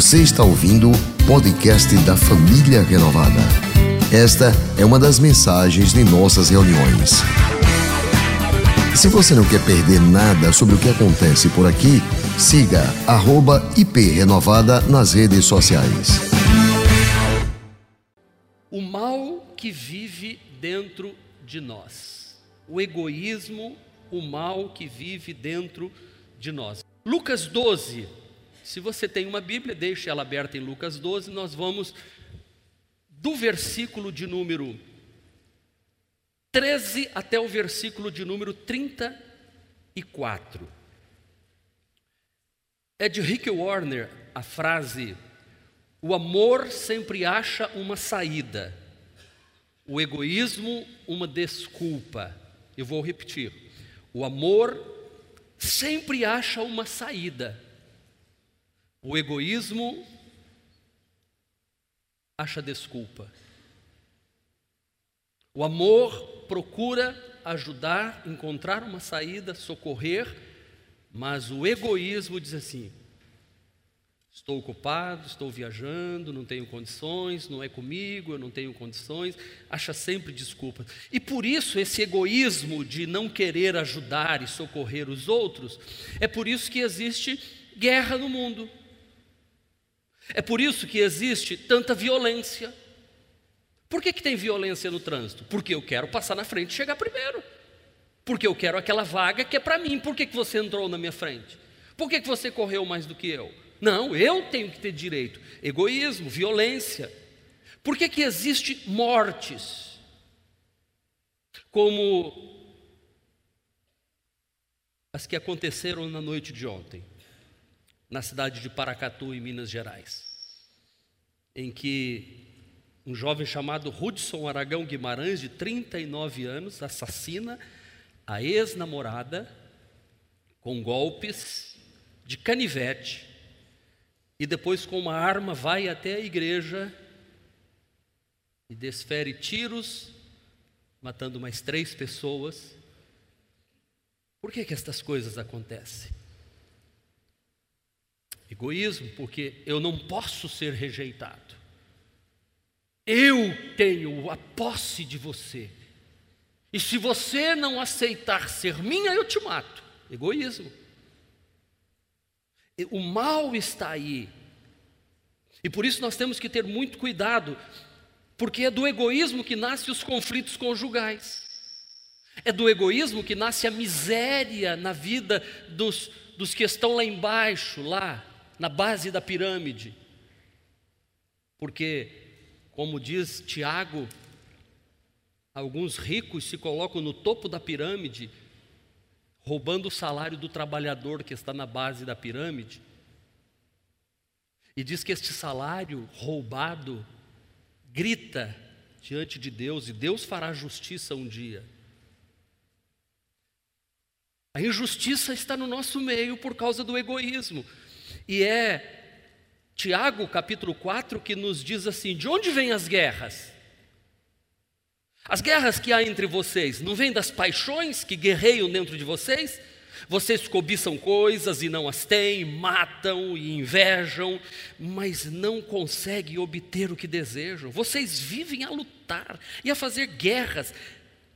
Você está ouvindo o podcast da Família Renovada. Esta é uma das mensagens de nossas reuniões. Se você não quer perder nada sobre o que acontece por aqui, siga @iprenovada nas redes sociais. O mal que vive dentro de nós. O egoísmo, o mal que vive dentro de nós. Lucas 12. Se você tem uma Bíblia, deixe ela aberta em Lucas 12, nós vamos do versículo de número 13 até o versículo de número 34. É de Rick Warner a frase: O amor sempre acha uma saída, o egoísmo uma desculpa. Eu vou repetir: o amor sempre acha uma saída, o egoísmo acha desculpa. O amor procura ajudar, encontrar uma saída, socorrer, mas o egoísmo diz assim: estou ocupado, estou viajando, não tenho condições, não é comigo, eu não tenho condições, acha sempre desculpas. E por isso esse egoísmo de não querer ajudar e socorrer os outros, é por isso que existe guerra no mundo. É por isso que existe tanta violência. Por que, que tem violência no trânsito? Porque eu quero passar na frente e chegar primeiro. Porque eu quero aquela vaga que é para mim. Por que, que você entrou na minha frente? Por que, que você correu mais do que eu? Não, eu tenho que ter direito. Egoísmo, violência. Por que, que existe mortes? Como as que aconteceram na noite de ontem na cidade de Paracatu, em Minas Gerais, em que um jovem chamado Hudson Aragão Guimarães, de 39 anos, assassina a ex-namorada com golpes de canivete e depois, com uma arma, vai até a igreja e desfere tiros, matando mais três pessoas. Por que, que estas coisas acontecem? Egoísmo, porque eu não posso ser rejeitado. Eu tenho a posse de você. E se você não aceitar ser minha, eu te mato. Egoísmo. O mal está aí. E por isso nós temos que ter muito cuidado, porque é do egoísmo que nascem os conflitos conjugais. É do egoísmo que nasce a miséria na vida dos, dos que estão lá embaixo, lá, na base da pirâmide. Porque, como diz Tiago, alguns ricos se colocam no topo da pirâmide, roubando o salário do trabalhador que está na base da pirâmide. E diz que este salário roubado grita diante de Deus e Deus fará justiça um dia. A injustiça está no nosso meio por causa do egoísmo. E é Tiago, capítulo 4, que nos diz assim: de onde vêm as guerras? As guerras que há entre vocês não vêm das paixões que guerreiam dentro de vocês? Vocês cobiçam coisas e não as têm, matam e invejam, mas não conseguem obter o que desejam. Vocês vivem a lutar e a fazer guerras.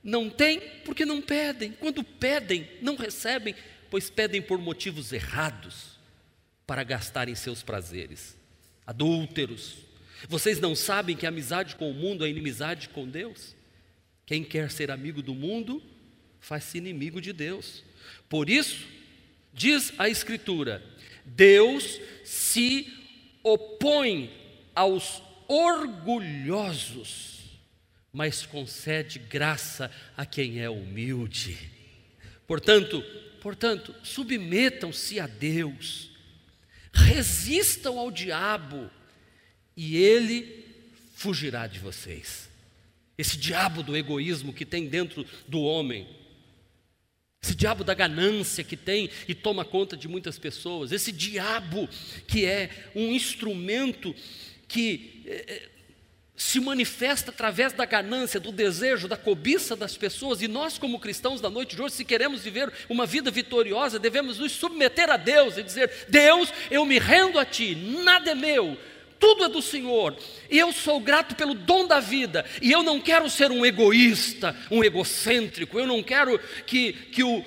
Não têm porque não pedem. Quando pedem, não recebem, pois pedem por motivos errados para gastar em seus prazeres. Adúlteros, vocês não sabem que a amizade com o mundo é inimizade com Deus? Quem quer ser amigo do mundo, faz-se inimigo de Deus. Por isso, diz a Escritura: Deus se opõe aos orgulhosos, mas concede graça a quem é humilde. Portanto, portanto, submetam-se a Deus resistam ao diabo e ele fugirá de vocês. Esse diabo do egoísmo que tem dentro do homem, esse diabo da ganância que tem e toma conta de muitas pessoas, esse diabo que é um instrumento que é, se manifesta através da ganância, do desejo, da cobiça das pessoas, e nós, como cristãos da noite de hoje, se queremos viver uma vida vitoriosa, devemos nos submeter a Deus e dizer: Deus, eu me rendo a Ti, nada é meu, tudo é do Senhor, e eu sou grato pelo dom da vida, e eu não quero ser um egoísta, um egocêntrico, eu não quero que, que o,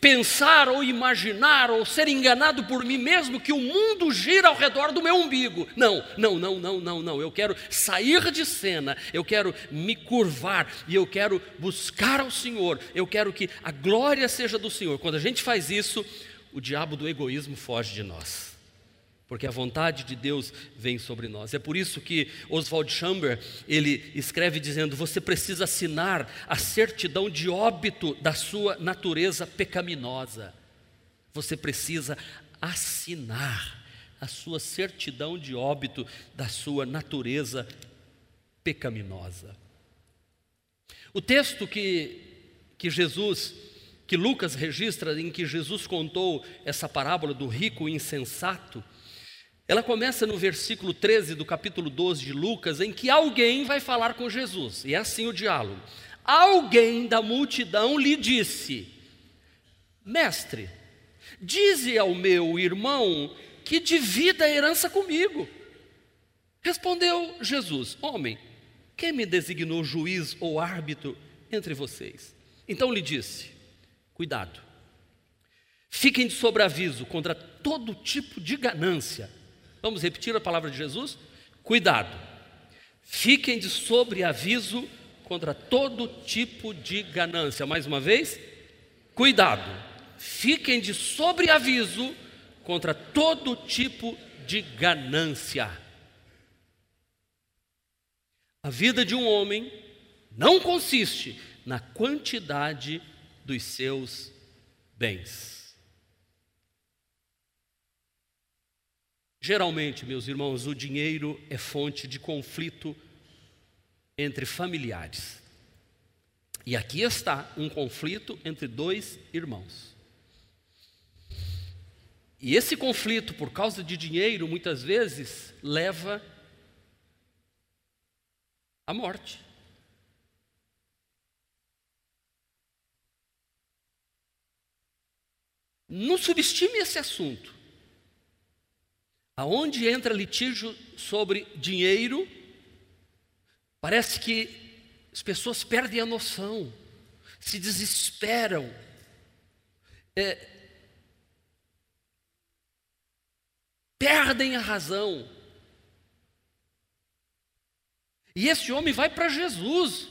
pensar ou imaginar ou ser enganado por mim mesmo que o mundo gira ao redor do meu umbigo. Não, não, não, não, não, não. Eu quero sair de cena, eu quero me curvar. E eu quero buscar ao Senhor, eu quero que a glória seja do Senhor. Quando a gente faz isso, o diabo do egoísmo foge de nós porque a vontade de Deus vem sobre nós. É por isso que Oswald Chamber, ele escreve dizendo: "Você precisa assinar a certidão de óbito da sua natureza pecaminosa. Você precisa assinar a sua certidão de óbito da sua natureza pecaminosa." O texto que que Jesus que Lucas registra em que Jesus contou essa parábola do rico insensato, ela começa no versículo 13 do capítulo 12 de Lucas, em que alguém vai falar com Jesus, e é assim o diálogo. Alguém da multidão lhe disse: Mestre, dize ao meu irmão que divida a herança comigo. Respondeu Jesus: Homem, quem me designou juiz ou árbitro entre vocês? Então lhe disse: Cuidado, fiquem de sobreaviso contra todo tipo de ganância Vamos repetir a palavra de Jesus? Cuidado, fiquem de sobreaviso contra todo tipo de ganância. Mais uma vez, cuidado, fiquem de sobreaviso contra todo tipo de ganância. A vida de um homem não consiste na quantidade dos seus bens. Geralmente, meus irmãos, o dinheiro é fonte de conflito entre familiares. E aqui está um conflito entre dois irmãos. E esse conflito, por causa de dinheiro, muitas vezes leva à morte. Não subestime esse assunto. Aonde entra litígio sobre dinheiro, parece que as pessoas perdem a noção, se desesperam. É, perdem a razão. E esse homem vai para Jesus.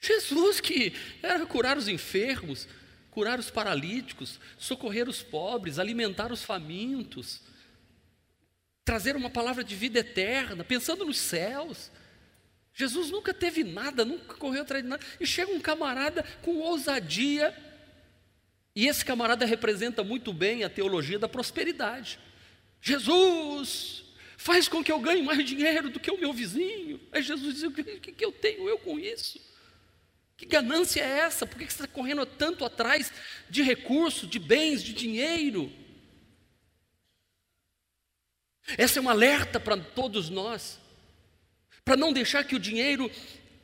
Jesus que era curar os enfermos, curar os paralíticos, socorrer os pobres, alimentar os famintos trazer uma palavra de vida eterna, pensando nos céus. Jesus nunca teve nada, nunca correu atrás de nada. E chega um camarada com ousadia, e esse camarada representa muito bem a teologia da prosperidade. Jesus, faz com que eu ganhe mais dinheiro do que o meu vizinho. Aí Jesus diz: O que, que eu tenho eu com isso? Que ganância é essa? Por que você está correndo tanto atrás de recursos, de bens, de dinheiro? Essa é um alerta para todos nós, para não deixar que o dinheiro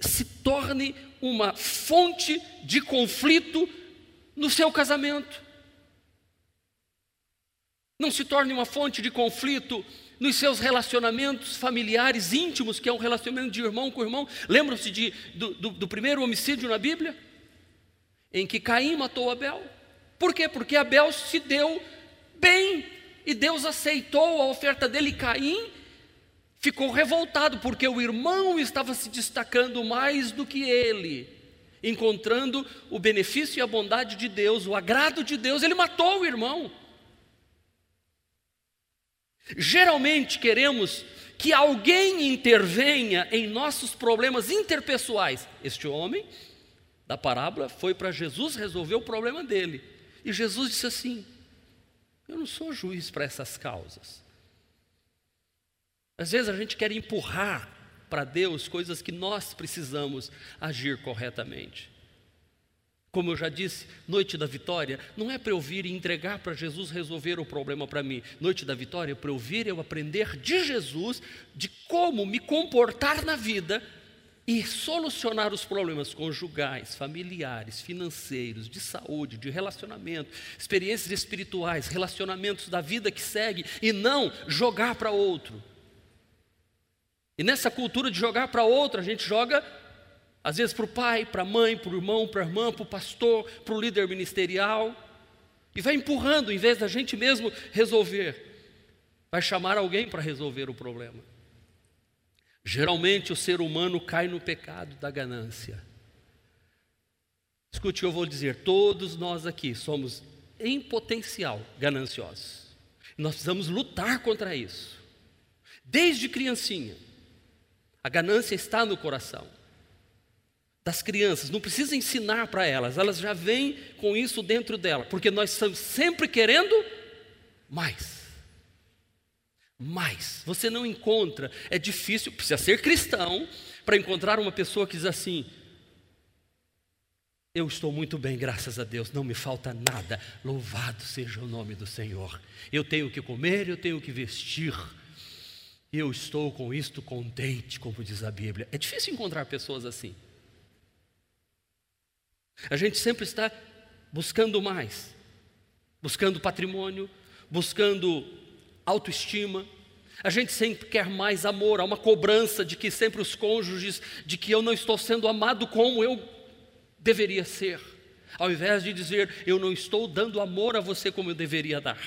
se torne uma fonte de conflito no seu casamento. Não se torne uma fonte de conflito nos seus relacionamentos familiares íntimos, que é um relacionamento de irmão com irmão. Lembram-se do, do, do primeiro homicídio na Bíblia? Em que Caim matou Abel. Por quê? Porque Abel se deu bem e Deus aceitou a oferta dele. Caim ficou revoltado porque o irmão estava se destacando mais do que ele, encontrando o benefício e a bondade de Deus, o agrado de Deus. Ele matou o irmão. Geralmente queremos que alguém intervenha em nossos problemas interpessoais. Este homem da parábola foi para Jesus resolver o problema dele. E Jesus disse assim: eu não sou juiz para essas causas. Às vezes a gente quer empurrar para Deus coisas que nós precisamos agir corretamente. Como eu já disse, noite da vitória não é para eu vir e entregar para Jesus resolver o problema para mim. Noite da vitória é para eu vir e eu aprender de Jesus, de como me comportar na vida e solucionar os problemas conjugais, familiares, financeiros, de saúde, de relacionamento, experiências espirituais, relacionamentos da vida que segue e não jogar para outro. E nessa cultura de jogar para outro, a gente joga às vezes para o pai, para a mãe, para o irmão, para a irmã, para o pastor, para o líder ministerial. E vai empurrando, em vez da gente mesmo resolver. Vai chamar alguém para resolver o problema. Geralmente o ser humano cai no pecado da ganância. Escute eu vou dizer: todos nós aqui somos, em potencial, gananciosos. Nós precisamos lutar contra isso. Desde criancinha, a ganância está no coração das crianças, não precisa ensinar para elas, elas já vêm com isso dentro dela, porque nós estamos sempre querendo mais. Mais. Você não encontra, é difícil, precisa ser cristão para encontrar uma pessoa que diz assim: Eu estou muito bem, graças a Deus, não me falta nada, louvado seja o nome do Senhor. Eu tenho que comer, eu tenho que vestir, eu estou com isto contente, como diz a Bíblia. É difícil encontrar pessoas assim. A gente sempre está buscando mais, buscando patrimônio, buscando autoestima. A gente sempre quer mais amor, há uma cobrança de que sempre os cônjuges, de que eu não estou sendo amado como eu deveria ser, ao invés de dizer eu não estou dando amor a você como eu deveria dar.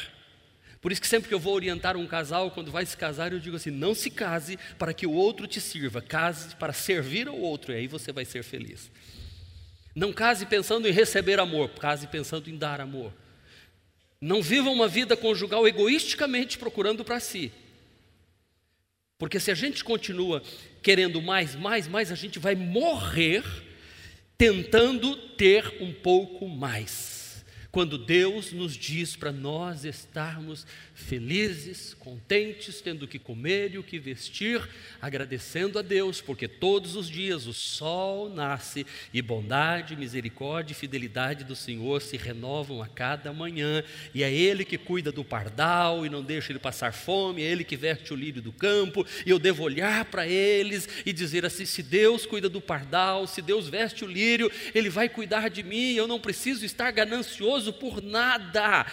Por isso que sempre que eu vou orientar um casal, quando vai se casar, eu digo assim: não se case para que o outro te sirva, case para servir ao outro, e aí você vai ser feliz. Não case pensando em receber amor, case pensando em dar amor. Não viva uma vida conjugal egoisticamente procurando para si. Porque se a gente continua querendo mais, mais, mais, a gente vai morrer tentando ter um pouco mais quando Deus nos diz para nós estarmos felizes, contentes, tendo o que comer e o que vestir, agradecendo a Deus, porque todos os dias o sol nasce e bondade, misericórdia e fidelidade do Senhor se renovam a cada manhã, e é Ele que cuida do pardal e não deixa ele passar fome, é Ele que veste o lírio do campo, e eu devo olhar para eles e dizer assim: se Deus cuida do pardal, se Deus veste o lírio, Ele vai cuidar de mim, eu não preciso estar ganancioso por nada.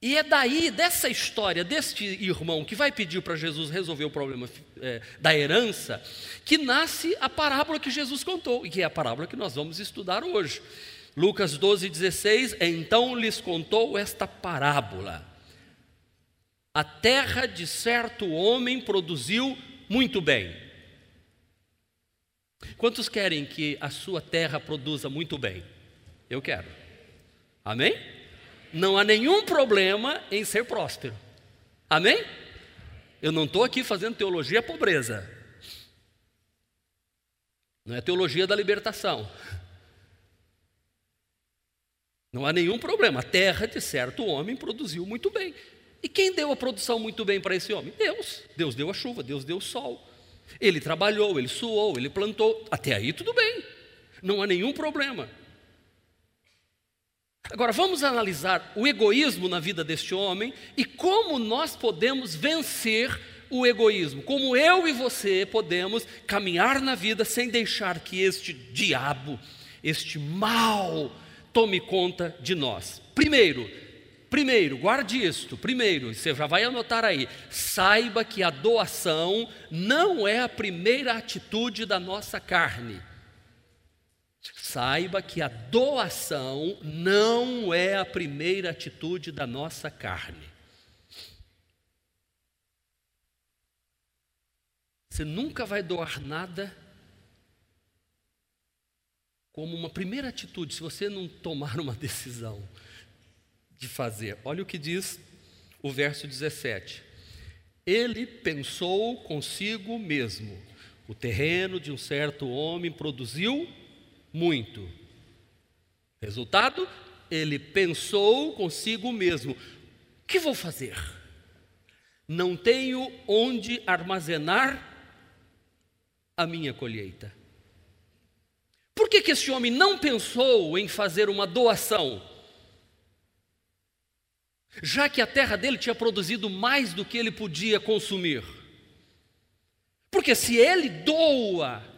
E é daí, dessa história, deste irmão que vai pedir para Jesus resolver o problema é, da herança, que nasce a parábola que Jesus contou, e que é a parábola que nós vamos estudar hoje. Lucas 12, 16: Então lhes contou esta parábola. A terra de certo homem produziu muito bem. Quantos querem que a sua terra produza muito bem? Eu quero. Amém? Não há nenhum problema em ser próspero. Amém? Eu não estou aqui fazendo teologia pobreza. Não é teologia da libertação. Não há nenhum problema. A terra de certo homem produziu muito bem. E quem deu a produção muito bem para esse homem? Deus. Deus deu a chuva, Deus deu o sol. Ele trabalhou, ele suou, ele plantou. Até aí tudo bem. Não há nenhum problema. Agora vamos analisar o egoísmo na vida deste homem e como nós podemos vencer o egoísmo, como eu e você podemos caminhar na vida sem deixar que este diabo, este mal, tome conta de nós. Primeiro, primeiro, guarde isto, primeiro, você já vai anotar aí, saiba que a doação não é a primeira atitude da nossa carne. Saiba que a doação não é a primeira atitude da nossa carne. Você nunca vai doar nada como uma primeira atitude, se você não tomar uma decisão de fazer. Olha o que diz o verso 17. Ele pensou consigo mesmo: o terreno de um certo homem produziu muito. Resultado, ele pensou consigo mesmo: o que vou fazer? Não tenho onde armazenar a minha colheita. Por que, que esse homem não pensou em fazer uma doação? Já que a terra dele tinha produzido mais do que ele podia consumir. Porque se ele doa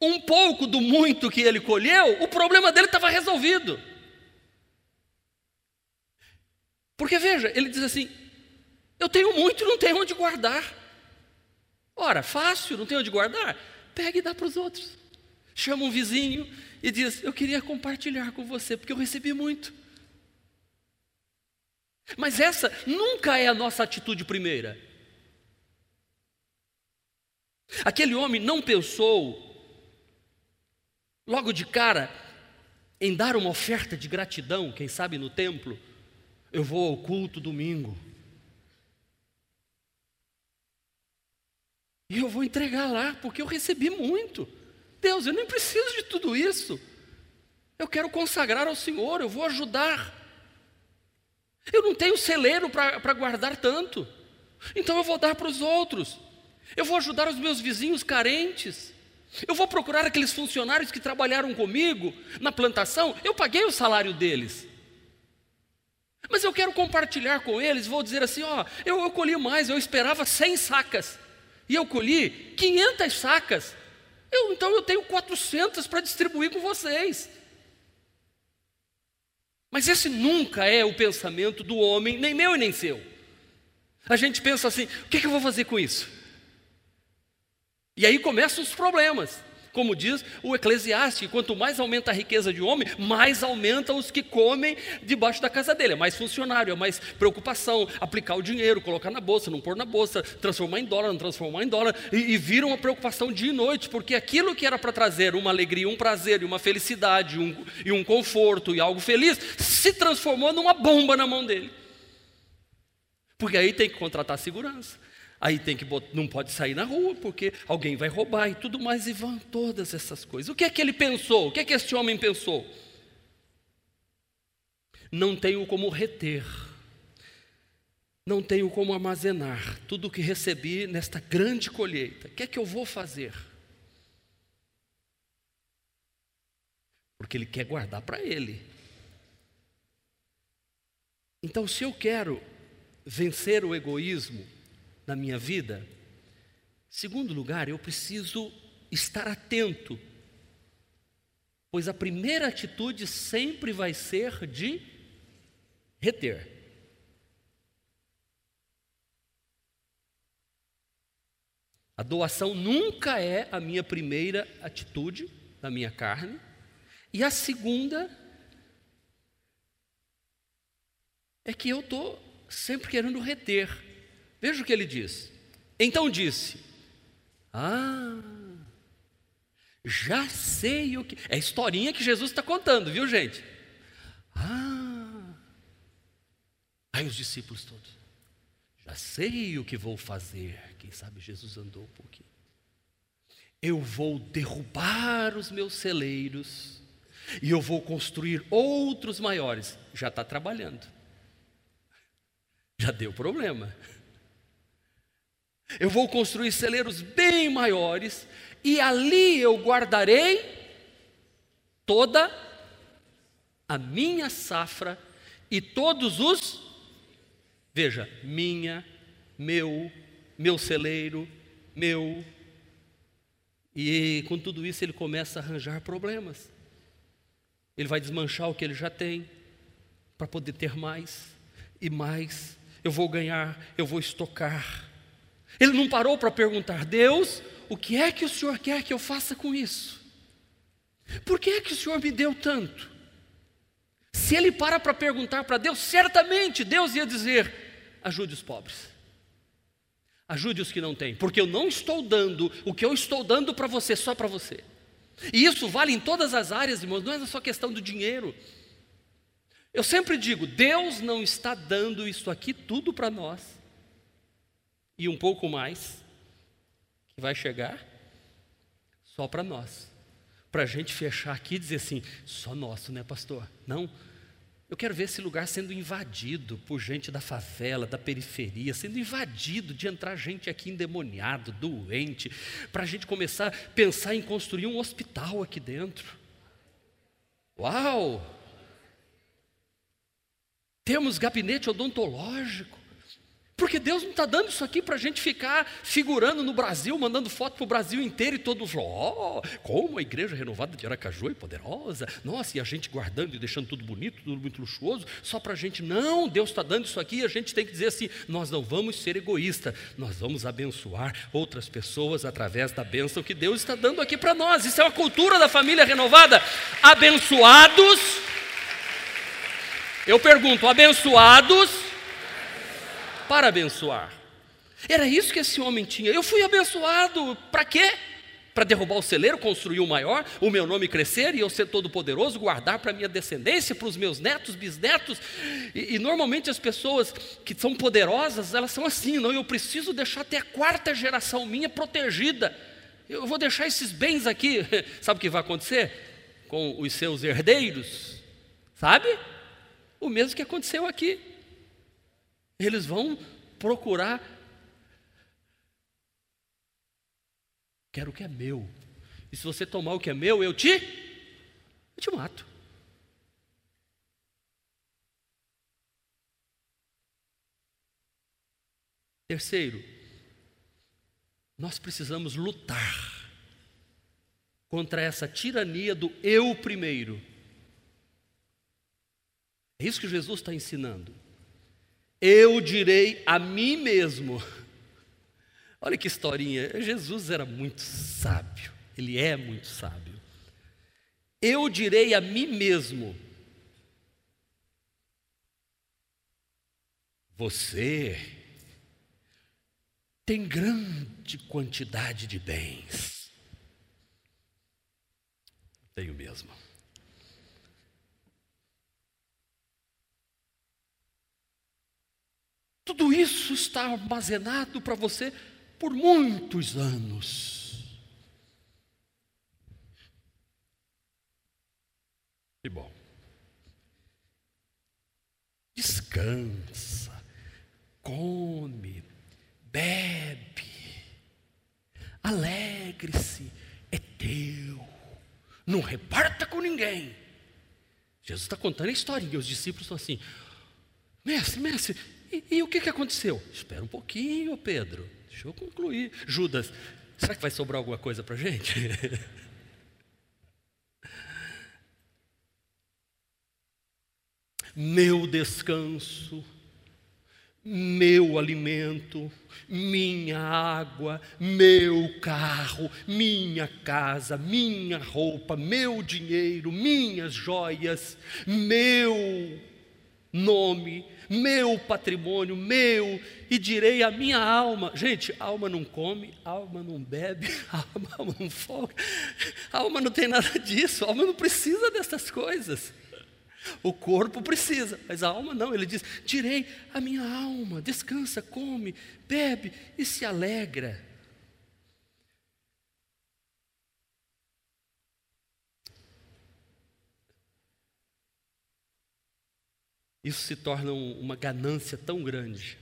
um pouco do muito que ele colheu, o problema dele estava resolvido. Porque veja, ele diz assim: eu tenho muito e não tenho onde guardar. Ora, fácil, não tenho onde guardar? Pega e dá para os outros. Chama um vizinho e diz: Eu queria compartilhar com você, porque eu recebi muito. Mas essa nunca é a nossa atitude primeira. Aquele homem não pensou, logo de cara, em dar uma oferta de gratidão, quem sabe no templo. Eu vou ao culto domingo. E eu vou entregar lá, porque eu recebi muito. Deus, eu nem preciso de tudo isso. Eu quero consagrar ao Senhor, eu vou ajudar. Eu não tenho celeiro para guardar tanto. Então eu vou dar para os outros. Eu vou ajudar os meus vizinhos carentes. Eu vou procurar aqueles funcionários que trabalharam comigo na plantação. Eu paguei o salário deles. Mas eu quero compartilhar com eles. Vou dizer assim: ó, eu, eu colhi mais. Eu esperava 100 sacas e eu colhi 500 sacas, eu, então eu tenho 400 para distribuir com vocês. Mas esse nunca é o pensamento do homem, nem meu e nem seu. A gente pensa assim: o que, que eu vou fazer com isso? E aí começam os problemas. Como diz o Eclesiastes, quanto mais aumenta a riqueza de um homem, mais aumenta os que comem debaixo da casa dele. É mais funcionário, é mais preocupação, aplicar o dinheiro, colocar na bolsa, não pôr na bolsa, transformar em dólar, não transformar em dólar, e, e vira uma preocupação dia e noite, porque aquilo que era para trazer uma alegria, um prazer uma felicidade um, e um conforto e algo feliz, se transformou numa bomba na mão dele. Porque aí tem que contratar segurança, Aí tem que não pode sair na rua porque alguém vai roubar e tudo mais e vão todas essas coisas. O que é que ele pensou? O que é que este homem pensou? Não tenho como reter. Não tenho como armazenar tudo o que recebi nesta grande colheita. O que é que eu vou fazer? Porque ele quer guardar para ele. Então, se eu quero vencer o egoísmo, na minha vida? Segundo lugar, eu preciso estar atento, pois a primeira atitude sempre vai ser de reter. A doação nunca é a minha primeira atitude na minha carne, e a segunda é que eu estou sempre querendo reter. Veja o que ele diz. Então disse: Ah, já sei o que. É a historinha que Jesus está contando, viu, gente? Ah. Aí os discípulos todos. Já sei o que vou fazer. Quem sabe Jesus andou um pouquinho. Eu vou derrubar os meus celeiros e eu vou construir outros maiores. Já está trabalhando. Já deu problema. Eu vou construir celeiros bem maiores, e ali eu guardarei toda a minha safra e todos os, veja, minha, meu, meu celeiro, meu. E com tudo isso ele começa a arranjar problemas. Ele vai desmanchar o que ele já tem para poder ter mais e mais. Eu vou ganhar, eu vou estocar. Ele não parou para perguntar: Deus, o que é que o Senhor quer que eu faça com isso? Por que é que o Senhor me deu tanto? Se ele para para perguntar para Deus, certamente Deus ia dizer: ajude os pobres, ajude os que não têm, porque eu não estou dando o que eu estou dando para você só para você. E isso vale em todas as áreas, irmãos, não é só questão do dinheiro. Eu sempre digo: Deus não está dando isso aqui tudo para nós e um pouco mais, que vai chegar só para nós. Para a gente fechar aqui e dizer assim, só nosso, né, pastor? Não. Eu quero ver esse lugar sendo invadido por gente da favela, da periferia, sendo invadido de entrar gente aqui endemoniado, doente, para a gente começar a pensar em construir um hospital aqui dentro. Uau! Temos gabinete odontológico. Porque Deus não está dando isso aqui para a gente ficar figurando no Brasil, mandando foto para o Brasil inteiro e todos, ó, oh, como a igreja renovada de Aracaju é poderosa, nossa, e a gente guardando e deixando tudo bonito, tudo muito luxuoso, só para a gente, não, Deus está dando isso aqui, e a gente tem que dizer assim: nós não vamos ser egoístas, nós vamos abençoar outras pessoas através da bênção que Deus está dando aqui para nós. Isso é uma cultura da família renovada. Abençoados, eu pergunto, abençoados para abençoar. Era isso que esse homem tinha. Eu fui abençoado. Para quê? Para derrubar o celeiro, construir o maior, o meu nome crescer e eu ser todo poderoso, guardar para minha descendência, para os meus netos, bisnetos. E, e, normalmente as pessoas que são poderosas, elas são assim, não, eu preciso deixar até a quarta geração minha protegida. Eu vou deixar esses bens aqui. Sabe o que vai acontecer com os seus herdeiros? Sabe? O mesmo que aconteceu aqui. Eles vão procurar. Quero o que é meu. E se você tomar o que é meu, eu te, eu te mato. Terceiro, nós precisamos lutar contra essa tirania do eu primeiro. É isso que Jesus está ensinando eu direi a mim mesmo. Olha que historinha. Jesus era muito sábio, ele é muito sábio. Eu direi a mim mesmo: Você tem grande quantidade de bens. Tenho mesmo. Tudo isso está armazenado para você por muitos anos. E bom, descansa, come, bebe, alegre-se, é teu, não reparta com ninguém. Jesus está contando a história e os discípulos estão assim: mestre, mestre, e, o que, que aconteceu? Espera um pouquinho, Pedro. Deixa eu concluir. Judas, será que vai sobrar alguma coisa para a gente? meu descanso, meu alimento, minha água, meu carro, minha casa, minha roupa, meu dinheiro, minhas joias, meu nome, meu patrimônio, meu, e direi à minha alma. Gente, alma não come, alma não bebe, alma, não folga, alma não tem nada disso, alma não precisa dessas coisas. O corpo precisa, mas a alma não. Ele diz: direi a minha alma, descansa, come, bebe e se alegra. Isso se torna uma ganância tão grande.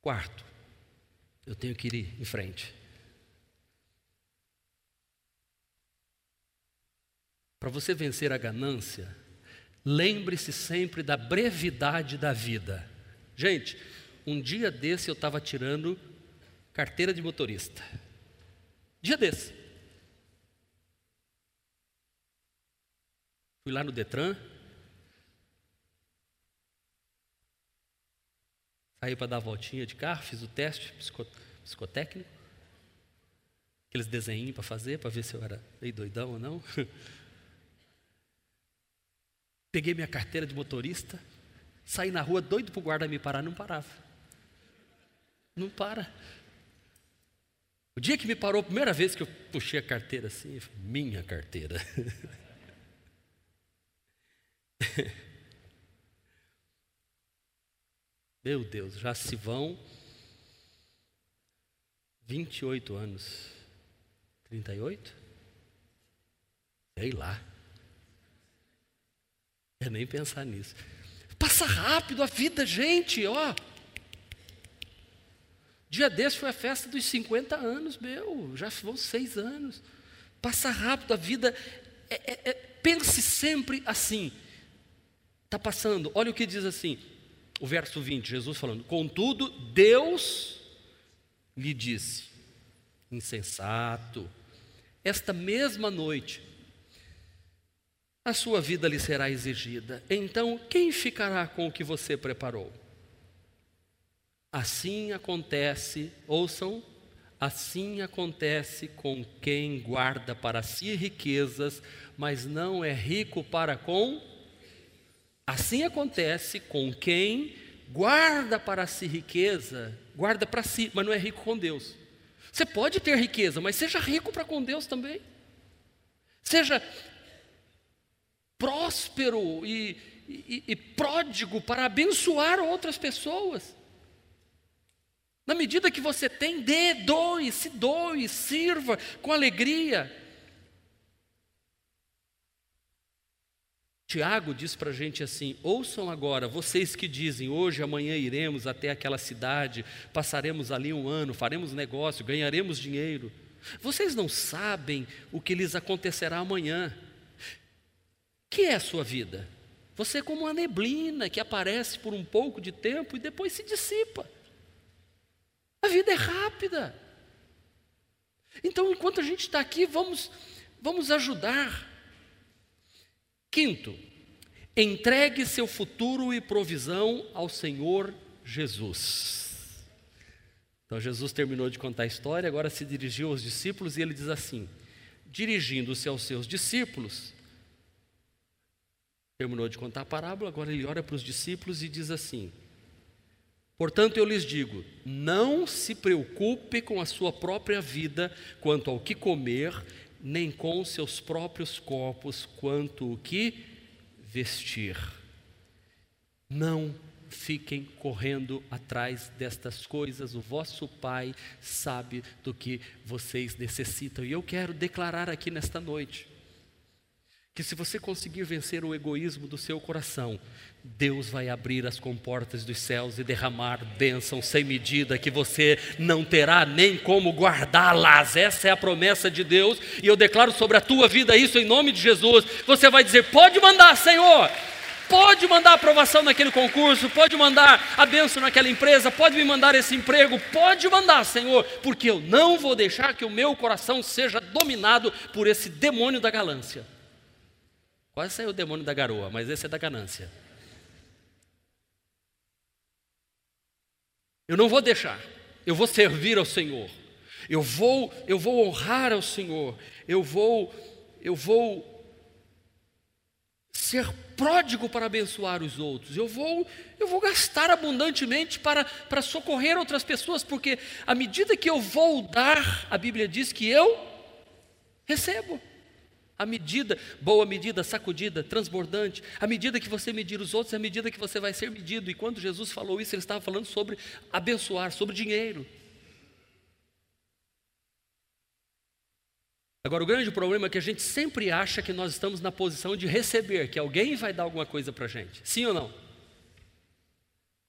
Quarto, eu tenho que ir em frente. Para você vencer a ganância, lembre-se sempre da brevidade da vida. Gente, um dia desse eu estava tirando carteira de motorista. Dia desse. Fui lá no Detran, Saí para dar a voltinha de carro, fiz o teste psicotécnico. Aqueles desenhinhos para fazer, para ver se eu era meio doidão ou não. Peguei minha carteira de motorista, saí na rua doido para o guarda me parar, não parava. Não para. O dia que me parou, a primeira vez que eu puxei a carteira assim, minha carteira. Meu Deus, já se vão 28 anos. 38? Sei lá. É nem pensar nisso. Passa rápido a vida, gente, ó. Dia desse foi a festa dos 50 anos, meu, já vão seis anos. Passa rápido a vida. É, é, é, pense sempre assim. Está passando, olha o que diz assim, o verso 20, Jesus falando: Contudo, Deus lhe disse, insensato, esta mesma noite a sua vida lhe será exigida. Então, quem ficará com o que você preparou? Assim acontece, ouçam, assim acontece com quem guarda para si riquezas, mas não é rico para com. Assim acontece com quem guarda para si riqueza, guarda para si, mas não é rico com Deus. Você pode ter riqueza, mas seja rico para com Deus também. Seja próspero e, e, e pródigo para abençoar outras pessoas. Na medida que você tem, dê, doe, se doe, sirva com alegria. Tiago diz para a gente assim: ouçam agora, vocês que dizem, hoje, amanhã iremos até aquela cidade, passaremos ali um ano, faremos negócio, ganharemos dinheiro. Vocês não sabem o que lhes acontecerá amanhã que é a sua vida? Você é como uma neblina que aparece por um pouco de tempo e depois se dissipa. A vida é rápida. Então, enquanto a gente está aqui, vamos, vamos ajudar. Quinto, entregue seu futuro e provisão ao Senhor Jesus. Então, Jesus terminou de contar a história, agora se dirigiu aos discípulos e ele diz assim: dirigindo-se aos seus discípulos, Terminou de contar a parábola, agora ele olha para os discípulos e diz assim: Portanto, eu lhes digo: não se preocupe com a sua própria vida quanto ao que comer, nem com seus próprios corpos quanto o que vestir. Não fiquem correndo atrás destas coisas, o vosso Pai sabe do que vocês necessitam. E eu quero declarar aqui nesta noite que se você conseguir vencer o egoísmo do seu coração, Deus vai abrir as comportas dos céus e derramar bênçãos sem medida que você não terá nem como guardá-las. Essa é a promessa de Deus e eu declaro sobre a tua vida isso em nome de Jesus. Você vai dizer: pode mandar, Senhor. Pode mandar aprovação naquele concurso, pode mandar a bênção naquela empresa, pode me mandar esse emprego, pode mandar, Senhor, porque eu não vou deixar que o meu coração seja dominado por esse demônio da ganância. Quase saiu o demônio da garoa, mas esse é da ganância. Eu não vou deixar. Eu vou servir ao Senhor. Eu vou, eu vou honrar ao Senhor. Eu vou, eu vou ser pródigo para abençoar os outros. Eu vou, eu vou gastar abundantemente para, para socorrer outras pessoas, porque à medida que eu vou dar, a Bíblia diz que eu recebo. A medida, boa medida, sacudida, transbordante, a medida que você medir os outros, é a medida que você vai ser medido. E quando Jesus falou isso, ele estava falando sobre abençoar, sobre dinheiro. Agora, o grande problema é que a gente sempre acha que nós estamos na posição de receber, que alguém vai dar alguma coisa para a gente. Sim ou não?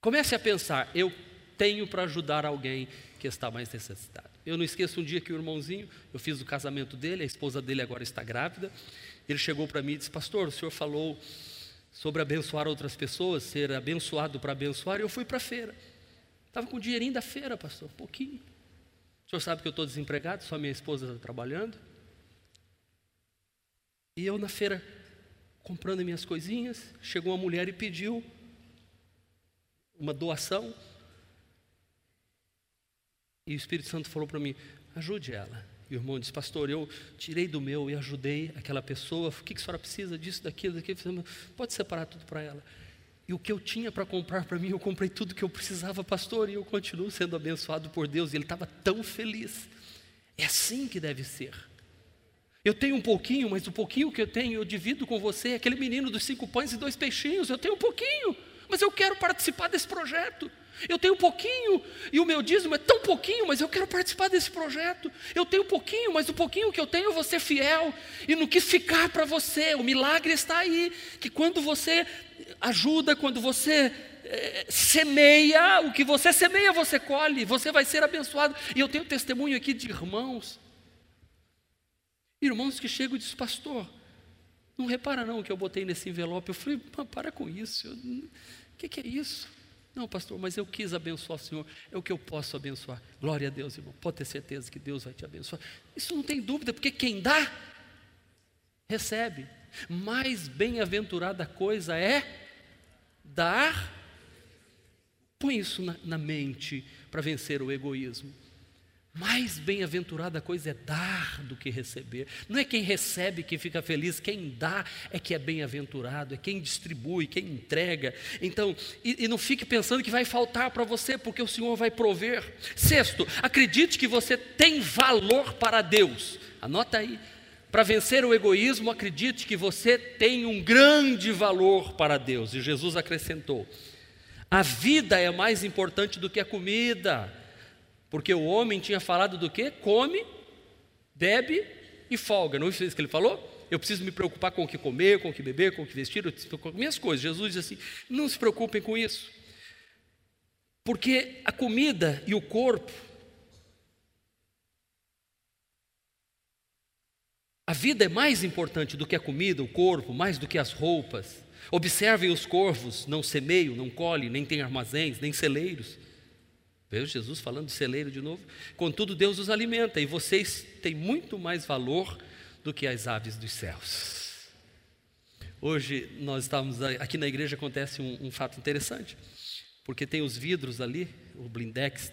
Comece a pensar: eu tenho para ajudar alguém que está mais necessitado. Eu não esqueço um dia que o irmãozinho, eu fiz o casamento dele, a esposa dele agora está grávida. Ele chegou para mim e disse: Pastor, o senhor falou sobre abençoar outras pessoas, ser abençoado para abençoar, e eu fui para a feira. Estava com o dinheirinho da feira, pastor, pouquinho. O senhor sabe que eu estou desempregado, só minha esposa está trabalhando. E eu na feira, comprando minhas coisinhas, chegou uma mulher e pediu uma doação. E o Espírito Santo falou para mim: ajude ela. E o irmão disse: Pastor, eu tirei do meu e ajudei aquela pessoa. O que, que a senhora precisa disso, daquilo, daquilo? Pode separar tudo para ela. E o que eu tinha para comprar para mim, eu comprei tudo que eu precisava, pastor, e eu continuo sendo abençoado por Deus. E ele estava tão feliz. É assim que deve ser. Eu tenho um pouquinho, mas o pouquinho que eu tenho eu divido com você. Aquele menino dos cinco pães e dois peixinhos, eu tenho um pouquinho, mas eu quero participar desse projeto. Eu tenho pouquinho e o meu dízimo é tão pouquinho, mas eu quero participar desse projeto. Eu tenho pouquinho, mas o pouquinho que eu tenho eu vou ser fiel. E no que ficar para você, o milagre está aí. Que quando você ajuda, quando você é, semeia, o que você semeia, você colhe, você vai ser abençoado. E eu tenho testemunho aqui de irmãos, irmãos que chegam e dizem, pastor, não repara não o que eu botei nesse envelope. Eu falei, para com isso, o que, que é isso? Não, pastor, mas eu quis abençoar o Senhor, é o que eu posso abençoar. Glória a Deus, irmão. Pode ter certeza que Deus vai te abençoar. Isso não tem dúvida, porque quem dá, recebe. Mais bem-aventurada coisa é dar. Põe isso na, na mente para vencer o egoísmo. Mais bem-aventurada coisa é dar do que receber. Não é quem recebe que fica feliz, quem dá é que é bem-aventurado, é quem distribui, quem entrega. Então, e, e não fique pensando que vai faltar para você, porque o Senhor vai prover. Sexto, acredite que você tem valor para Deus. Anota aí. Para vencer o egoísmo, acredite que você tem um grande valor para Deus. E Jesus acrescentou: a vida é mais importante do que a comida. Porque o homem tinha falado do que? Come, bebe e folga. Não foi isso que ele falou? Eu preciso me preocupar com o que comer, com o que beber, com o que vestir, com as minhas coisas. Jesus diz assim: não se preocupem com isso. Porque a comida e o corpo, a vida é mais importante do que a comida, o corpo, mais do que as roupas. Observem os corvos, não semeiam, não colhem, nem têm armazéns, nem celeiros. Veja Jesus falando de celeiro de novo. Contudo, Deus os alimenta e vocês têm muito mais valor do que as aves dos céus. Hoje nós estamos aqui na igreja acontece um, um fato interessante, porque tem os vidros ali, o blindex,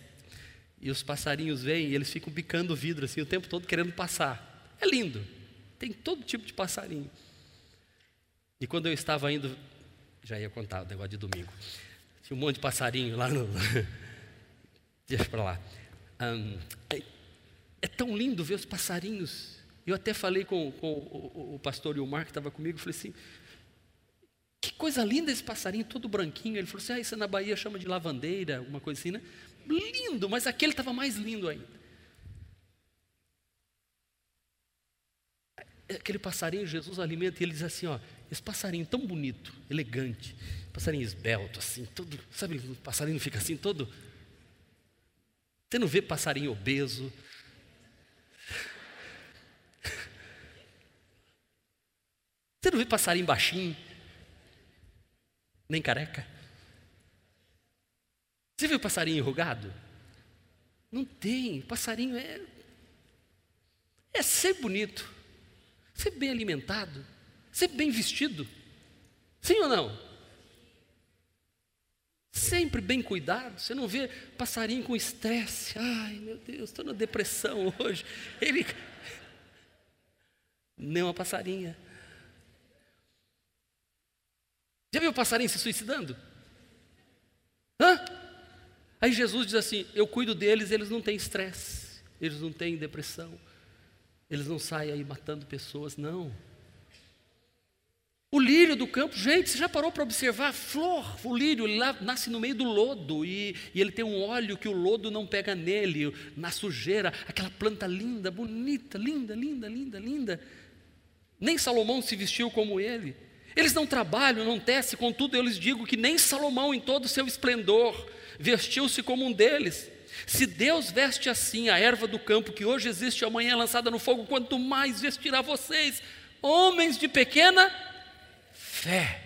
e os passarinhos vêm e eles ficam bicando o vidro assim o tempo todo querendo passar. É lindo. Tem todo tipo de passarinho. E quando eu estava indo, já ia contar o negócio de domingo. Tinha um monte de passarinho lá no Deixa para lá. Um, é, é, tão lindo ver os passarinhos. Eu até falei com, com o, o, pastor Ilmar que estava comigo, falei assim, que coisa linda esse passarinho, todo branquinho. Ele falou assim, ah, isso na Bahia chama de lavandeira, alguma coisa assim, né? Lindo, mas aquele estava mais lindo ainda. Aquele passarinho, Jesus alimenta, e ele diz assim, ó, esse passarinho tão bonito, elegante, passarinho esbelto, assim, todo, sabe, o passarinho fica assim, todo você não vê passarinho obeso. Você não vê passarinho baixinho, nem careca. Você viu passarinho enrugado? Não tem. Passarinho é é ser bonito, ser bem alimentado, ser bem vestido. Sim ou não? Sempre bem cuidado. Você não vê passarinho com estresse. Ai, meu Deus, estou na depressão hoje. Ele. Nem uma passarinha. Já viu passarinho se suicidando? Hã? Aí Jesus diz assim: Eu cuido deles, eles não têm estresse, eles não têm depressão, eles não saem aí matando pessoas, não. O lírio do campo, gente, você já parou para observar? A flor, o lírio, ele lá nasce no meio do lodo e, e, ele tem um óleo que o lodo não pega nele, na sujeira, aquela planta linda, bonita, linda, linda, linda, linda. Nem Salomão se vestiu como ele. Eles não trabalham, não tecem, contudo eu lhes digo que nem Salomão, em todo o seu esplendor, vestiu-se como um deles. Se Deus veste assim a erva do campo, que hoje existe e amanhã é lançada no fogo, quanto mais vestirá vocês, homens de pequena fé.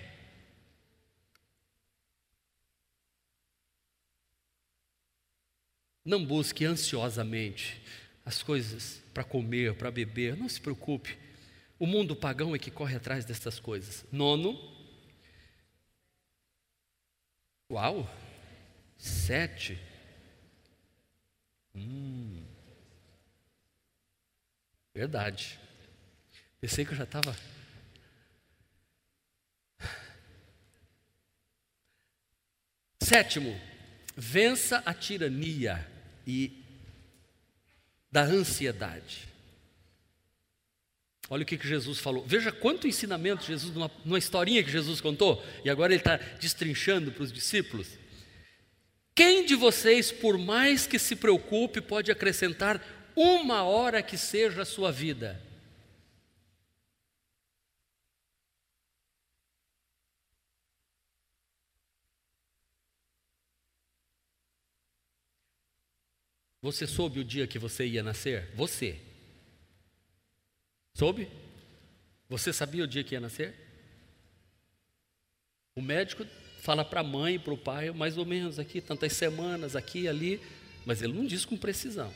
Não busque ansiosamente as coisas para comer, para beber, não se preocupe. O mundo pagão é que corre atrás dessas coisas. Nono. Uau! Sete. Hum. Verdade. Pensei que eu já estava Sétimo, vença a tirania e da ansiedade. Olha o que, que Jesus falou. Veja quanto ensinamento Jesus, numa, numa historinha que Jesus contou, e agora ele está destrinchando para os discípulos. Quem de vocês, por mais que se preocupe, pode acrescentar uma hora que seja a sua vida? Você soube o dia que você ia nascer? Você. Soube? Você sabia o dia que ia nascer? O médico fala para a mãe para o pai, mais ou menos aqui, tantas semanas, aqui ali, mas ele não diz com precisão.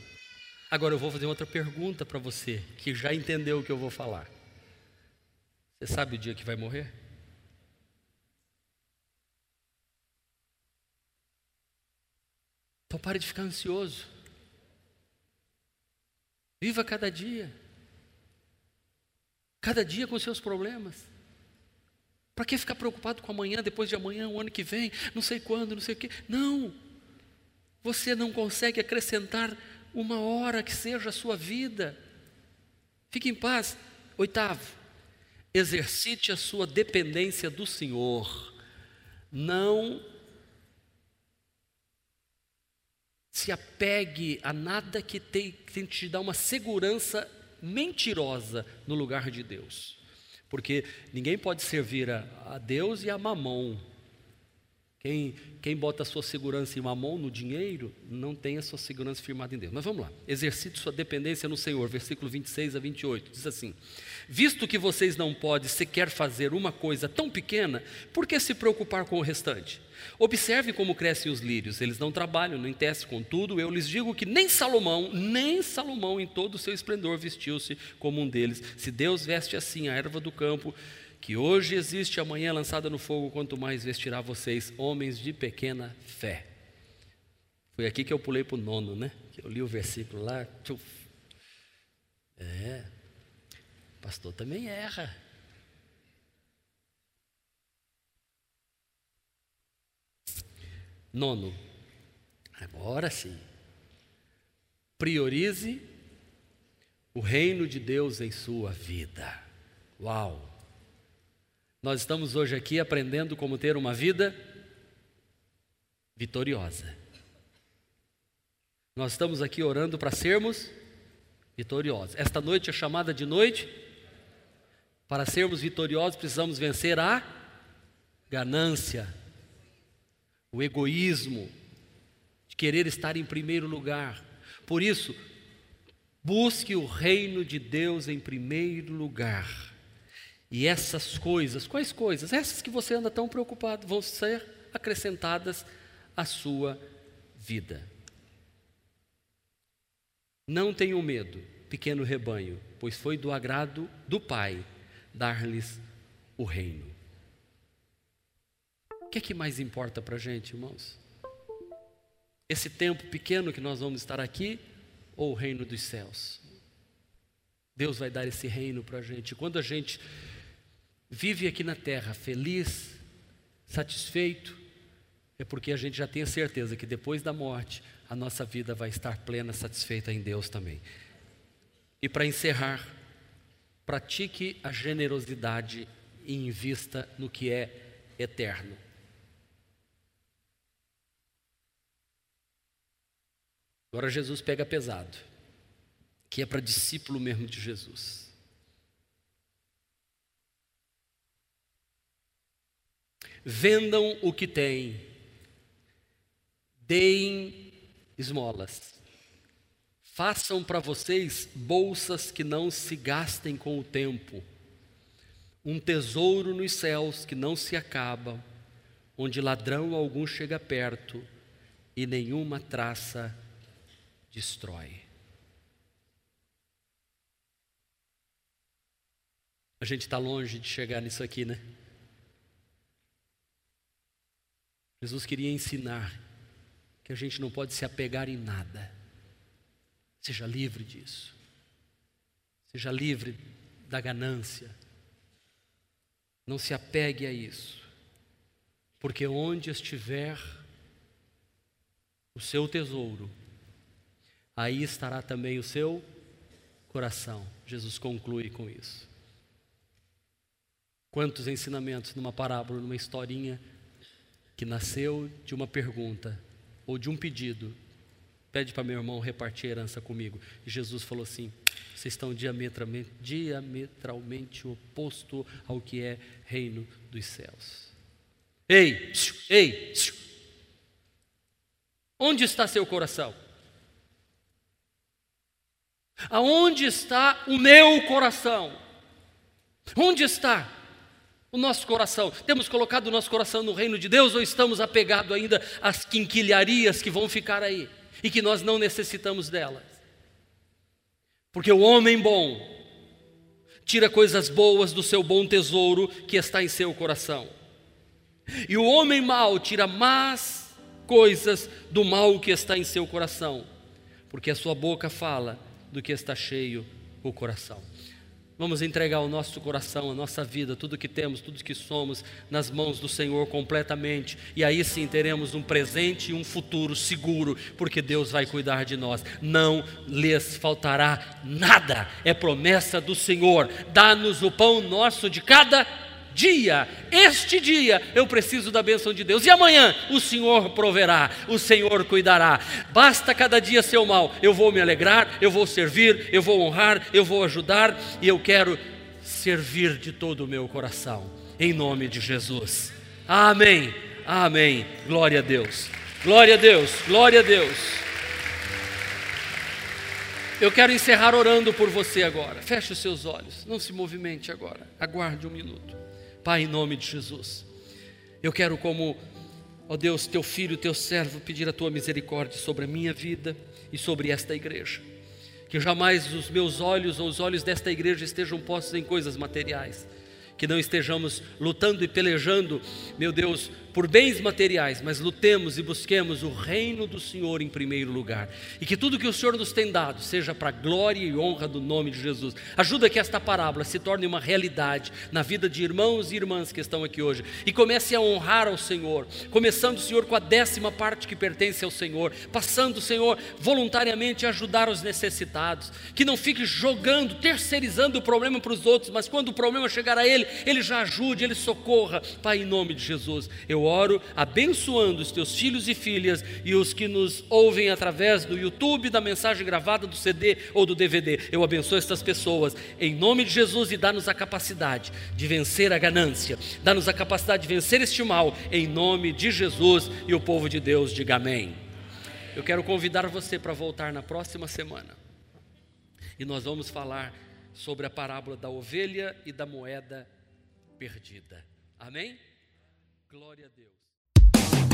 Agora eu vou fazer outra pergunta para você, que já entendeu o que eu vou falar. Você sabe o dia que vai morrer? Então pare de ficar ansioso. Viva cada dia. Cada dia com seus problemas. Para que ficar preocupado com amanhã, depois de amanhã, o ano que vem, não sei quando, não sei o quê? Não. Você não consegue acrescentar uma hora que seja a sua vida. Fique em paz. Oitavo, exercite a sua dependência do Senhor. Não se apegue a nada que tente te dar uma segurança mentirosa no lugar de Deus. Porque ninguém pode servir a, a Deus e a mamão. Quem, quem bota a sua segurança em mamão, no dinheiro, não tem a sua segurança firmada em Deus. Mas vamos lá. Exercite sua dependência no Senhor. Versículo 26 a 28. Diz assim: Visto que vocês não podem sequer fazer uma coisa tão pequena, por que se preocupar com o restante? Observe como crescem os lírios, eles não trabalham, nem tecem, contudo, eu lhes digo que nem Salomão, nem Salomão em todo o seu esplendor vestiu-se como um deles. Se Deus veste assim a erva do campo, que hoje existe, amanhã lançada no fogo, quanto mais vestirá vocês, homens de pequena fé. Foi aqui que eu pulei para o nono, né? Eu li o versículo lá. Tchuf. É, pastor também erra. Nono, agora sim, priorize o reino de Deus em sua vida. Uau! Nós estamos hoje aqui aprendendo como ter uma vida vitoriosa. Nós estamos aqui orando para sermos vitoriosos. Esta noite é chamada de noite. Para sermos vitoriosos, precisamos vencer a ganância, o egoísmo, de querer estar em primeiro lugar. Por isso, busque o reino de Deus em primeiro lugar. E essas coisas, quais coisas? Essas que você anda tão preocupado, vão ser acrescentadas à sua vida. Não tenham medo, pequeno rebanho, pois foi do agrado do Pai dar-lhes o reino que é que mais importa para a gente, irmãos? Esse tempo pequeno que nós vamos estar aqui ou o reino dos céus? Deus vai dar esse reino para a gente. Quando a gente vive aqui na terra feliz, satisfeito, é porque a gente já tem a certeza que depois da morte a nossa vida vai estar plena, satisfeita em Deus também. E para encerrar, pratique a generosidade e invista no que é eterno. Agora Jesus pega pesado, que é para discípulo mesmo de Jesus. Vendam o que têm, deem esmolas, façam para vocês bolsas que não se gastem com o tempo, um tesouro nos céus que não se acaba, onde ladrão algum chega perto e nenhuma traça destrói. A gente está longe de chegar nisso aqui, né? Jesus queria ensinar que a gente não pode se apegar em nada. Seja livre disso. Seja livre da ganância. Não se apegue a isso. Porque onde estiver o seu tesouro, aí estará também o seu coração. Jesus conclui com isso. Quantos ensinamentos numa parábola, numa historinha que nasceu de uma pergunta ou de um pedido, pede para meu irmão repartir a herança comigo. E Jesus falou assim: vocês estão diametralmente, diametralmente oposto ao que é reino dos céus. Ei, ei, onde está seu coração? Aonde está o meu coração? Onde está o nosso coração? Temos colocado o nosso coração no reino de Deus ou estamos apegados ainda às quinquilharias que vão ficar aí e que nós não necessitamos delas? Porque o homem bom tira coisas boas do seu bom tesouro que está em seu coração. E o homem mau tira más coisas do mal que está em seu coração, porque a sua boca fala do que está cheio o coração. Vamos entregar o nosso coração, a nossa vida, tudo que temos, tudo que somos, nas mãos do Senhor completamente. E aí sim teremos um presente e um futuro seguro, porque Deus vai cuidar de nós. Não lhes faltará nada, é promessa do Senhor. Dá-nos o pão nosso de cada dia, este dia eu preciso da bênção de Deus, e amanhã o Senhor proverá, o Senhor cuidará. Basta cada dia seu mal, eu vou me alegrar, eu vou servir, eu vou honrar, eu vou ajudar, e eu quero servir de todo o meu coração, em nome de Jesus. Amém, amém. Glória a Deus, glória a Deus, glória a Deus. Eu quero encerrar orando por você agora. Feche os seus olhos, não se movimente agora, aguarde um minuto. Pai, em nome de Jesus, eu quero, como, ó Deus, teu filho, teu servo, pedir a tua misericórdia sobre a minha vida e sobre esta igreja. Que jamais os meus olhos ou os olhos desta igreja estejam postos em coisas materiais. Que não estejamos lutando e pelejando, meu Deus, por bens materiais, mas lutemos e busquemos o reino do Senhor em primeiro lugar. E que tudo que o Senhor nos tem dado seja para glória e honra do nome de Jesus. Ajuda que esta parábola se torne uma realidade na vida de irmãos e irmãs que estão aqui hoje. E comece a honrar ao Senhor, começando, Senhor, com a décima parte que pertence ao Senhor, passando, Senhor, voluntariamente a ajudar os necessitados. Que não fique jogando, terceirizando o problema para os outros, mas quando o problema chegar a Ele, Ele já ajude, Ele socorra. Pai, em nome de Jesus, eu oro abençoando os teus filhos e filhas e os que nos ouvem através do YouTube, da mensagem gravada, do CD ou do DVD. Eu abençoo estas pessoas em nome de Jesus e dá-nos a capacidade de vencer a ganância, dá-nos a capacidade de vencer este mal em nome de Jesus e o povo de Deus diga amém. Eu quero convidar você para voltar na próxima semana e nós vamos falar sobre a parábola da ovelha e da moeda perdida. Amém? Glória a Deus.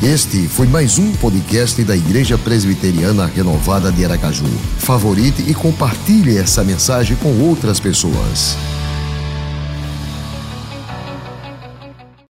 Este foi mais um podcast da Igreja Presbiteriana Renovada de Aracaju. Favorite e compartilhe essa mensagem com outras pessoas.